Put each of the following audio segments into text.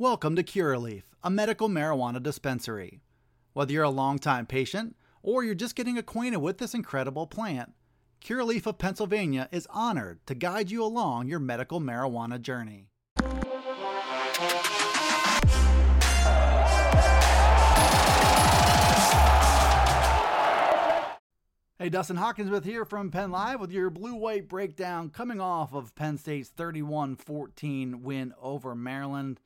Welcome to Curaleaf, a medical marijuana dispensary. Whether you're a longtime patient or you're just getting acquainted with this incredible plant, Curaleaf of Pennsylvania is honored to guide you along your medical marijuana journey. Hey, Dustin Hockensmith here from Penn Live with your blue white breakdown coming off of Penn State's 31 14 win over Maryland.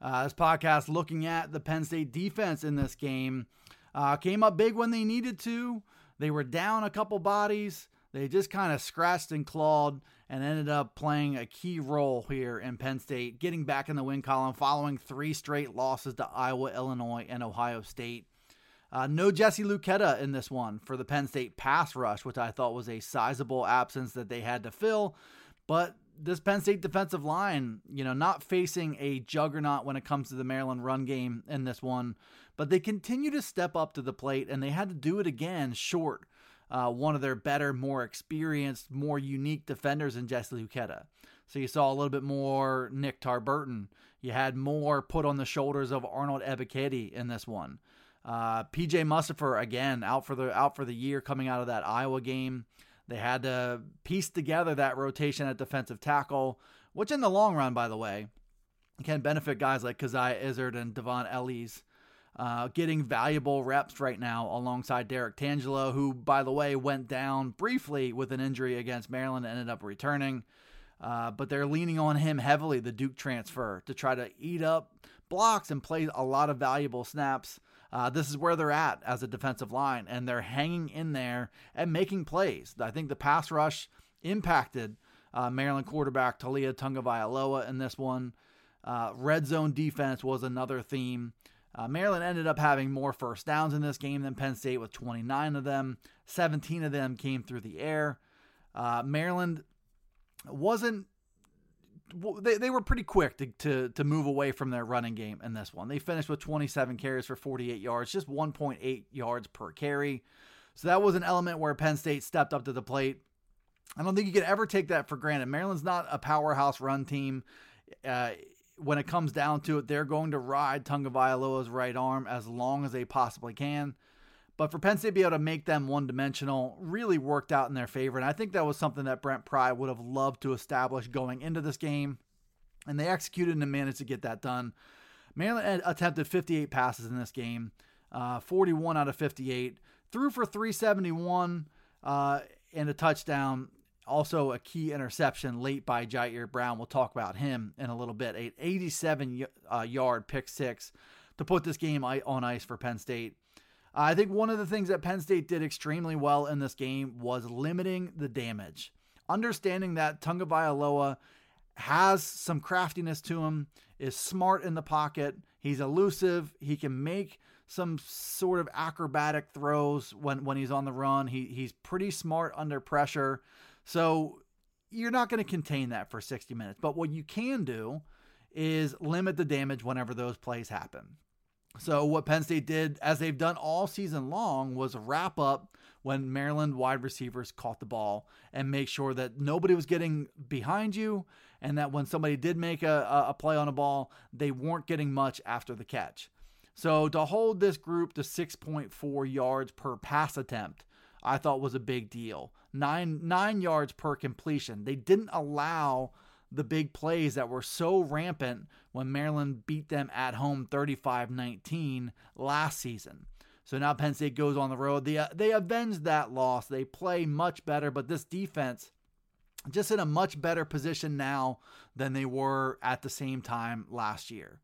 Uh, this podcast looking at the Penn State defense in this game uh, came up big when they needed to. They were down a couple bodies. They just kind of scratched and clawed and ended up playing a key role here in Penn State, getting back in the win column following three straight losses to Iowa, Illinois, and Ohio State. Uh, no Jesse Luketa in this one for the Penn State pass rush, which I thought was a sizable absence that they had to fill. But this Penn State defensive line, you know, not facing a juggernaut when it comes to the Maryland run game in this one, but they continue to step up to the plate, and they had to do it again short. Uh, one of their better, more experienced, more unique defenders in Jesse Luketa. So you saw a little bit more Nick Tarburton. You had more put on the shoulders of Arnold Ebiketie in this one. Uh, PJ Mustipher again out for the out for the year coming out of that Iowa game. They had to piece together that rotation at defensive tackle, which in the long run, by the way, can benefit guys like Coziah Izzard and D'Von Ellies. Uh, getting valuable reps right now alongside Derrick Tangelo, who, by the way, went down briefly with an injury against Maryland and ended up returning. Uh, but they're leaning on him heavily, the Duke transfer, to try to eat up blocks and play a lot of valuable snaps. Uh, this is where they're at as a defensive line, and they're hanging in there and making plays. I think the pass rush impacted uh, Maryland quarterback Taulia Tagovailoa in this one. Uh, red zone defense was another theme. Uh, Maryland ended up having more first downs in this game than Penn State with 29 of them. 17 of them came through the air. Uh, Maryland wasn't they, they were pretty quick to, to, to move away from their running game in this one. They finished with 27 carries for 48 yards, just 1.8 yards per carry. So that was an element where Penn State stepped up to the plate. I don't think you could ever take that for granted. Maryland's not a powerhouse run team. Uh, when it comes down to it, they're going to ride Tagovailoa's right arm as long as they possibly can. But for Penn State to be able to make them one dimensional really worked out in their favor. And I think that was something that Brent Pry would have loved to establish going into this game. And they executed and managed to get that done. Maryland attempted 58 passes in this game, uh, 41 out of 58, threw for 371 uh, and a touchdown. Also, a key interception late by Ji'Ayir Brown. We'll talk about him in a little bit. A 87 uh, yard pick six to put this game on ice for Penn State. I think one of the things that Penn State did extremely well in this game was limiting the damage. Understanding that Tagovailoa has some craftiness to him, is smart in the pocket, he's elusive, he can make some sort of acrobatic throws when, when he's on the run. He, he's pretty smart under pressure. So you're not going to contain that for 60 minutes. But what you can do is limit the damage whenever those plays happen. So what Penn State did, as they've done all season long, was wrap up when Maryland wide receivers caught the ball and make sure that nobody was getting behind you, and that when somebody did make a, a play on a ball, they weren't getting much after the catch. So to hold this group to 6.4 yards per pass attempt, I thought was a big deal. Nine nine yards per completion. They didn't allow the big plays that were so rampant when Maryland beat them at home 35 19 last season. So now Penn State goes on the road. They, uh, they avenged that loss. They play much better, but this defense just in a much better position now than they were at the same time last year.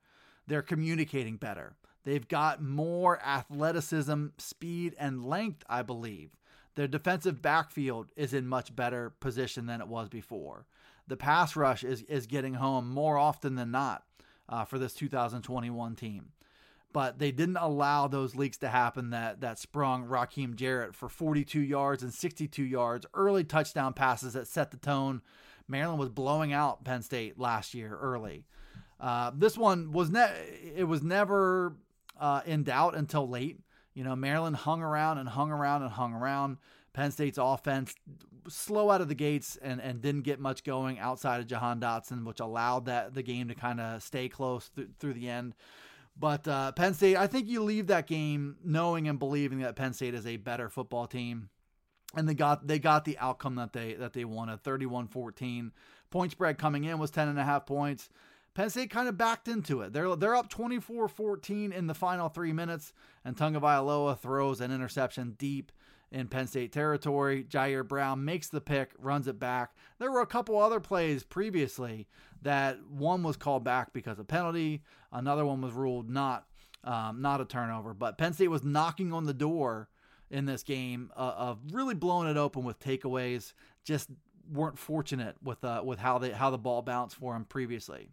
They're communicating better. They've got more athleticism, speed, and length, I believe. Their defensive backfield is in much better position than it was before. The pass rush is, is getting home more often than not uh, for this 2021 team. But they didn't allow those leaks to happen that, that sprung Rakim Jarrett for 42 yards and 62 yards, early touchdown passes that set the tone. Maryland was blowing out Penn State last year early. Uh, this one was ne- it was never uh, in doubt until late. You know, Maryland hung around and hung around and hung around. Penn State's offense slow out of the gates and, and didn't get much going outside of Jahan Dotson, which allowed that the game to kind of stay close th- through the end. But uh, Penn State, I think you leave that game knowing and believing that Penn State is a better football team. And they got they got the outcome that they that they wanted 31-14. Point spread coming in was 10 and a half points. Penn State kind of backed into it. They're they're up 24-14 in the final 3 minutes and Tagovailoa throws an interception deep in Penn State territory. Ji'Ayir Brown makes the pick, runs it back. There were a couple other plays previously that one was called back because of penalty, another one was ruled not um, not a turnover. But Penn State was knocking on the door in this game uh, of really blowing it open with takeaways. Just weren't fortunate with uh, with how they how the ball bounced for them previously.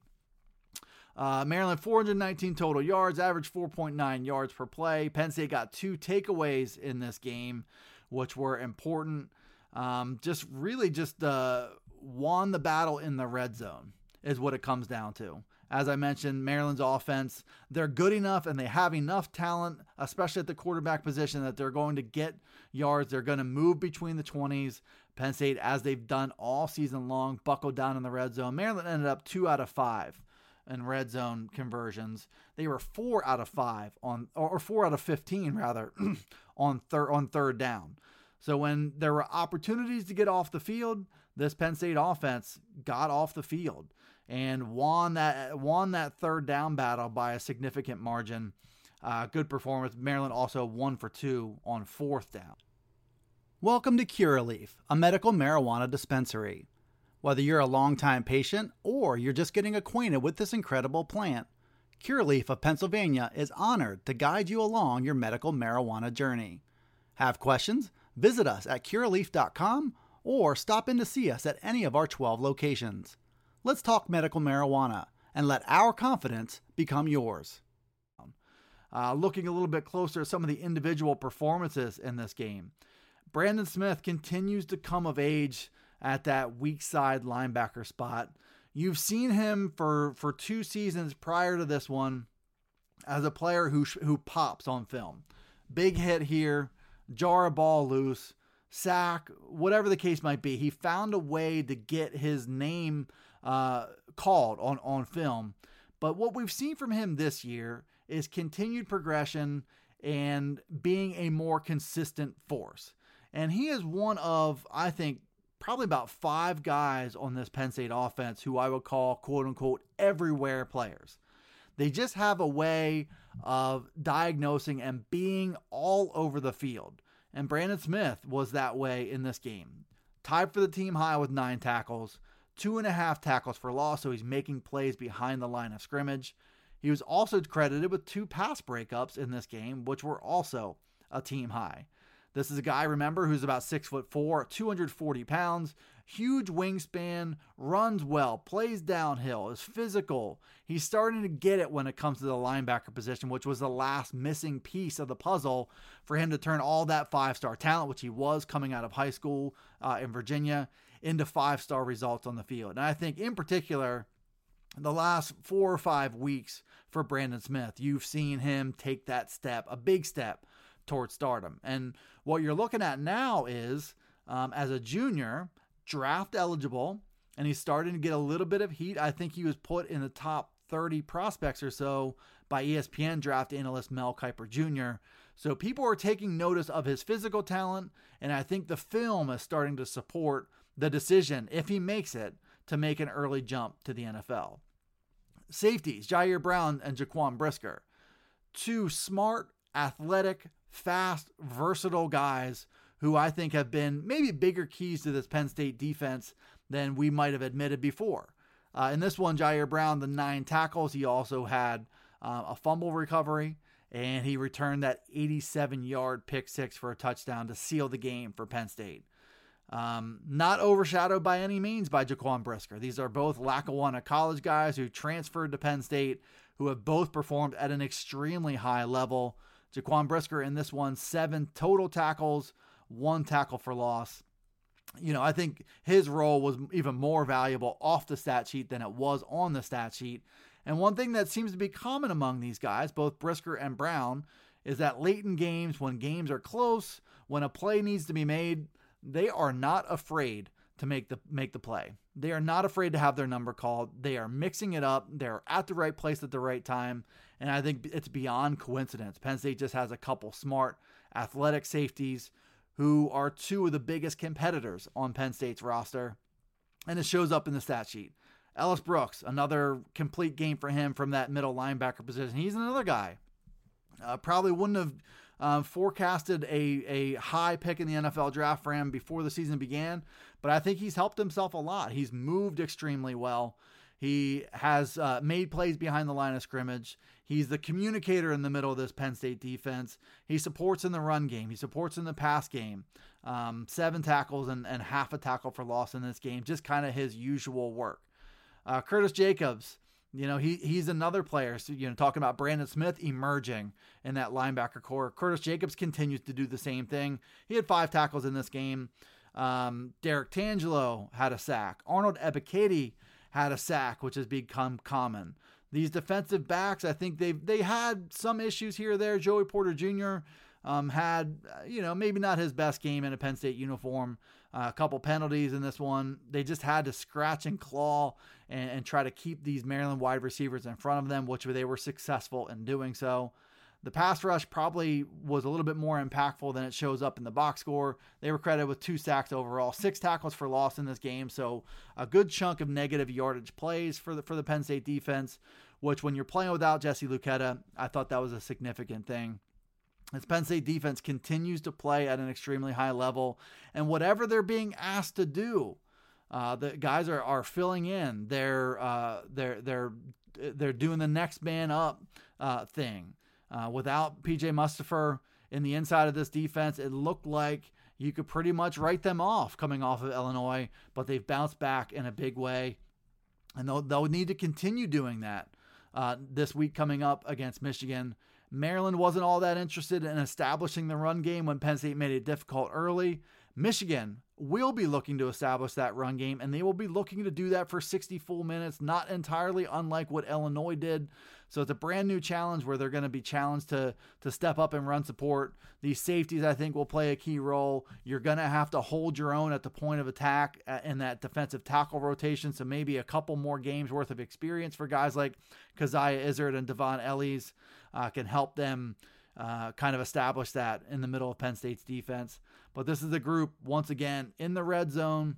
Uh, Maryland 419 total yards, average 4.9 yards per play. Penn State got two takeaways in this game, which were important. Um, just really just uh, won the battle in the red zone is what it comes down to. As I mentioned, Maryland's offense, they're good enough and they have enough talent, especially at the quarterback position, that they're going to get yards. They're going to move between the 20s. Penn State, as they've done all season long, buckled down in the red zone. Maryland ended up two out of five in red zone conversions. They were four out of five on, or four out of 15 rather, on third on third down. So when there were opportunities to get off the field, this Penn State offense got off the field and won that won that third down battle by a significant margin. Uh, good performance. Maryland also one for two on fourth down. Welcome to Curaleaf, a medical marijuana dispensary. Whether you're a longtime patient or you're just getting acquainted with this incredible plant, Curaleaf of Pennsylvania is honored to guide you along your medical marijuana journey. Have questions? Visit us at curaleaf.com or stop in to see us at any of our 12 locations. Let's talk medical marijuana and let our confidence become yours. Uh, looking a little bit closer at some of the individual performances in this game, Brandon Smith continues to come of age at that weak side linebacker spot. You've seen him for for two seasons prior to this one as a player who who pops on film. Big hit here, jar a ball loose, sack, whatever the case might be. He found a way to get his name uh, called on on film. But what we've seen from him this year is continued progression and being a more consistent force. And he is one of, I think, probably about five guys on this Penn State offense who I would call quote unquote everywhere players. They just have a way of diagnosing and being all over the field. And Brandon Smith was that way in this game. Tied for the team high with nine tackles, two and a half tackles for loss, so he's making plays behind the line of scrimmage. He was also credited with two pass breakups in this game, which were also a team high. This is a guy, remember, who's about six foot four, 240 pounds, huge wingspan, runs well, plays downhill, is physical. He's starting to get it when it comes to the linebacker position, which was the last missing piece of the puzzle for him to turn all that five star talent, which he was coming out of high school uh, in Virginia, into five star results on the field. And I think, in particular, the last four or five weeks for Brandon Smith, you've seen him take that step, a big step towards stardom. And what you're looking at now is, um, as a junior, draft eligible, and he's starting to get a little bit of heat. I think he was put in the top 30 prospects or so by ESPN draft analyst Mel Kiper Jr. So people are taking notice of his physical talent, and I think the film is starting to support the decision, if he makes it, to make an early jump to the NFL. Safeties, Ji'Ayir Brown and Jaquan Brisker. Two smart, athletic, fast, versatile guys who I think have been maybe bigger keys to this Penn State defense than we might have admitted before. Uh, in this one, Ji'Ayir Brown, the nine tackles, he also had uh, a fumble recovery, and he returned that 87 yard pick six for a touchdown to seal the game for Penn State. Um, not overshadowed by any means by Jaquan Brisker. These are both Lackawanna college guys who transferred to Penn State, who have both performed at an extremely high level. Jaquan Brisker in this one, seven total tackles, one tackle for loss. You know, I think his role was even more valuable off the stat sheet than it was on the stat sheet. And one thing that seems to be common among these guys, both Brisker and Brown, is that late in games, when games are close, when a play needs to be made, they are not afraid to make the make the play. They are not afraid to have their number called. They are mixing it up. They're at the right place at the right time. And I think it's beyond coincidence. Penn State just has a couple smart athletic safeties who are two of the biggest competitors on Penn State's roster. And it shows up in the stat sheet. Ellis Brooks, another complete game for him from that middle linebacker position. He's another guy. Uh, probably wouldn't have uh, forecasted a, a high pick in the NFL draft for him before the season began, but I think he's helped himself a lot. He's moved extremely well. He has uh, made plays behind the line of scrimmage. He's the communicator in the middle of this Penn State defense. He supports in the run game. He supports in the pass game. Um, seven tackles and, and half a tackle for loss in this game. Just kind of his usual work. Uh, Curtis Jacobs, you know, he he's another player. So, you know, talking about Brandon Smith emerging in that linebacker corps. Curtis Jacobs continues to do the same thing. He had five tackles in this game. Um, Derrick Tangelo had a sack. Arnold Ebiketie had a sack, which has become common. These defensive backs, I think they've they had some issues here or there. Joey Porter Jr. Um, had uh, you know maybe not his best game in a Penn State uniform. Uh, a couple penalties in this one. They just had to scratch and claw and, and try to keep these Maryland wide receivers in front of them, which they were successful in doing so. The pass rush probably was a little bit more impactful than it shows up in the box score. They were credited with two sacks overall, six tackles for loss in this game, so a good chunk of negative yardage plays for the for the Penn State defense. Which, when you're playing without Jesse Luketa, I thought that was a significant thing. As Penn State defense continues to play at an extremely high level, and whatever they're being asked to do, uh, the guys are, are filling in. They're uh, they're they're they're doing the next man up uh, thing. Uh, without PJ Mustipher in the inside of this defense, it looked like you could pretty much write them off coming off of Illinois, but they've bounced back in a big way. And they'll, they'll need to continue doing that uh, this week coming up against Michigan. Maryland wasn't all that interested in establishing the run game when Penn State made it difficult early. Michigan will be looking to establish that run game, and they will be looking to do that for 60 full minutes, not entirely unlike what Illinois did. So it's a brand new challenge where they're going to be challenged to to step up and run support. These safeties, I think, will play a key role. You're going to have to hold your own at the point of attack uh, in that defensive tackle rotation. So maybe a couple more games worth of experience for guys like Coziah Izzard and D'Von Ellies uh, can help them uh, kind of establish that in the middle of Penn State's defense. But this is a group, once again, in the red zone.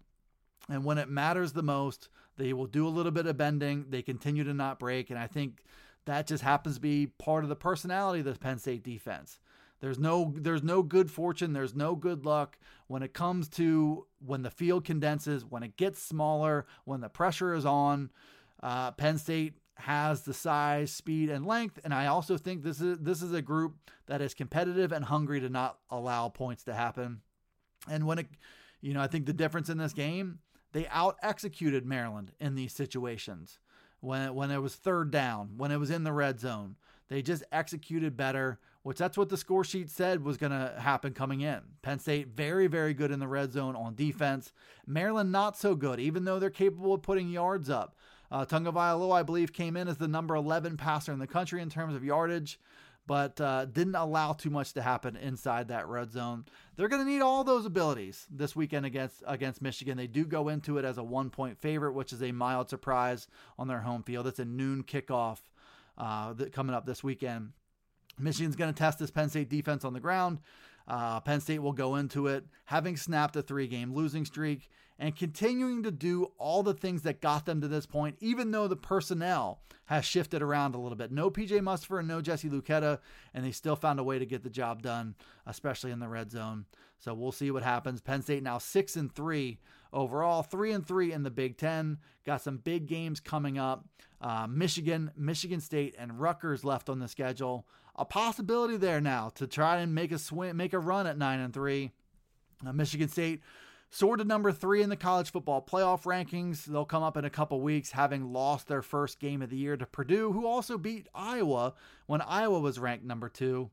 And when it matters the most, they will do a little bit of bending. They continue to not break. And I think that just happens to be part of the personality of the Penn State defense. There's no there's no good fortune, there's no good luck when it comes to when the field condenses, when it gets smaller, when the pressure is on. Uh, Penn State has the size, speed, and length, and I also think this is this is a group that is competitive and hungry to not allow points to happen. And when it, you know, I think the difference in this game, they out executed Maryland in these situations when when it was third down, when it was in the red zone. They just executed better, which that's what the score sheet said was going to happen coming in. Penn State very very good in the red zone on defense. Maryland not so good, even though they're capable of putting yards up. Uh, Tagovailoa, I believe, came in as the number 11 passer in the country in terms of yardage but uh, didn't allow too much to happen inside that red zone. They're going to need all those abilities this weekend against against Michigan. They do go into it as a one point favorite, which is a mild surprise on their home field. It's a noon kickoff uh, that coming up this weekend. Michigan's going to test this Penn State defense on the ground. Uh, Penn State will go into it having snapped a three game losing streak and continuing to do all the things that got them to this point, even though the personnel has shifted around a little bit. No PJ Mustipher and no Jesse Luketa, and they still found a way to get the job done, especially in the red zone. So we'll see what happens. Penn State now six and three overall, three and three in the Big Ten. Got some big games coming up. Uh, Michigan, Michigan State, and Rutgers left on the schedule. A possibility there now to try and make a swing, make a run at nine and three. Uh, Michigan State Soared to number three in the college football playoff rankings. They'll come up in a couple weeks, having lost their first game of the year to Purdue, who also beat Iowa when Iowa was ranked number two.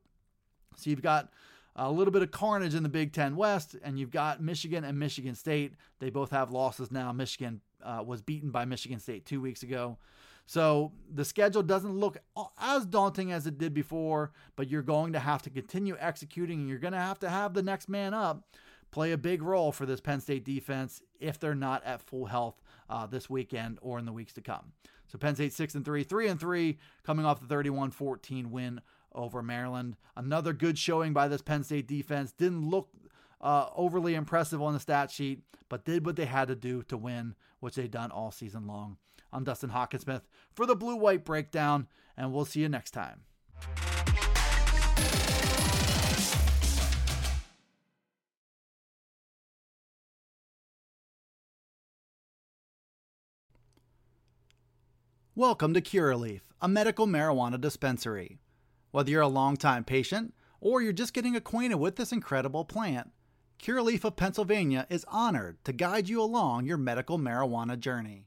So you've got a little bit of carnage in the Big Ten West, and you've got Michigan and Michigan State. They both have losses now. Michigan uh, was beaten by Michigan State two weeks ago. So the schedule doesn't look as daunting as it did before, but you're going to have to continue executing, and you're going to have to have the next man up play a big role for this Penn State defense if they're not at full health uh, this weekend or in the weeks to come. So Penn State six and three, three and three, coming off the 31-14 win over Maryland. Another good showing by this Penn State defense. Didn't look uh, overly impressive on the stat sheet, but did what they had to do to win, which they've done all season long. I'm Dustin Hockensmith for the Blue White Breakdown, and we'll see you next time. Welcome to Curaleaf, a medical marijuana dispensary. Whether you're a longtime patient or you're just getting acquainted with this incredible plant, Curaleaf of Pennsylvania is honored to guide you along your medical marijuana journey.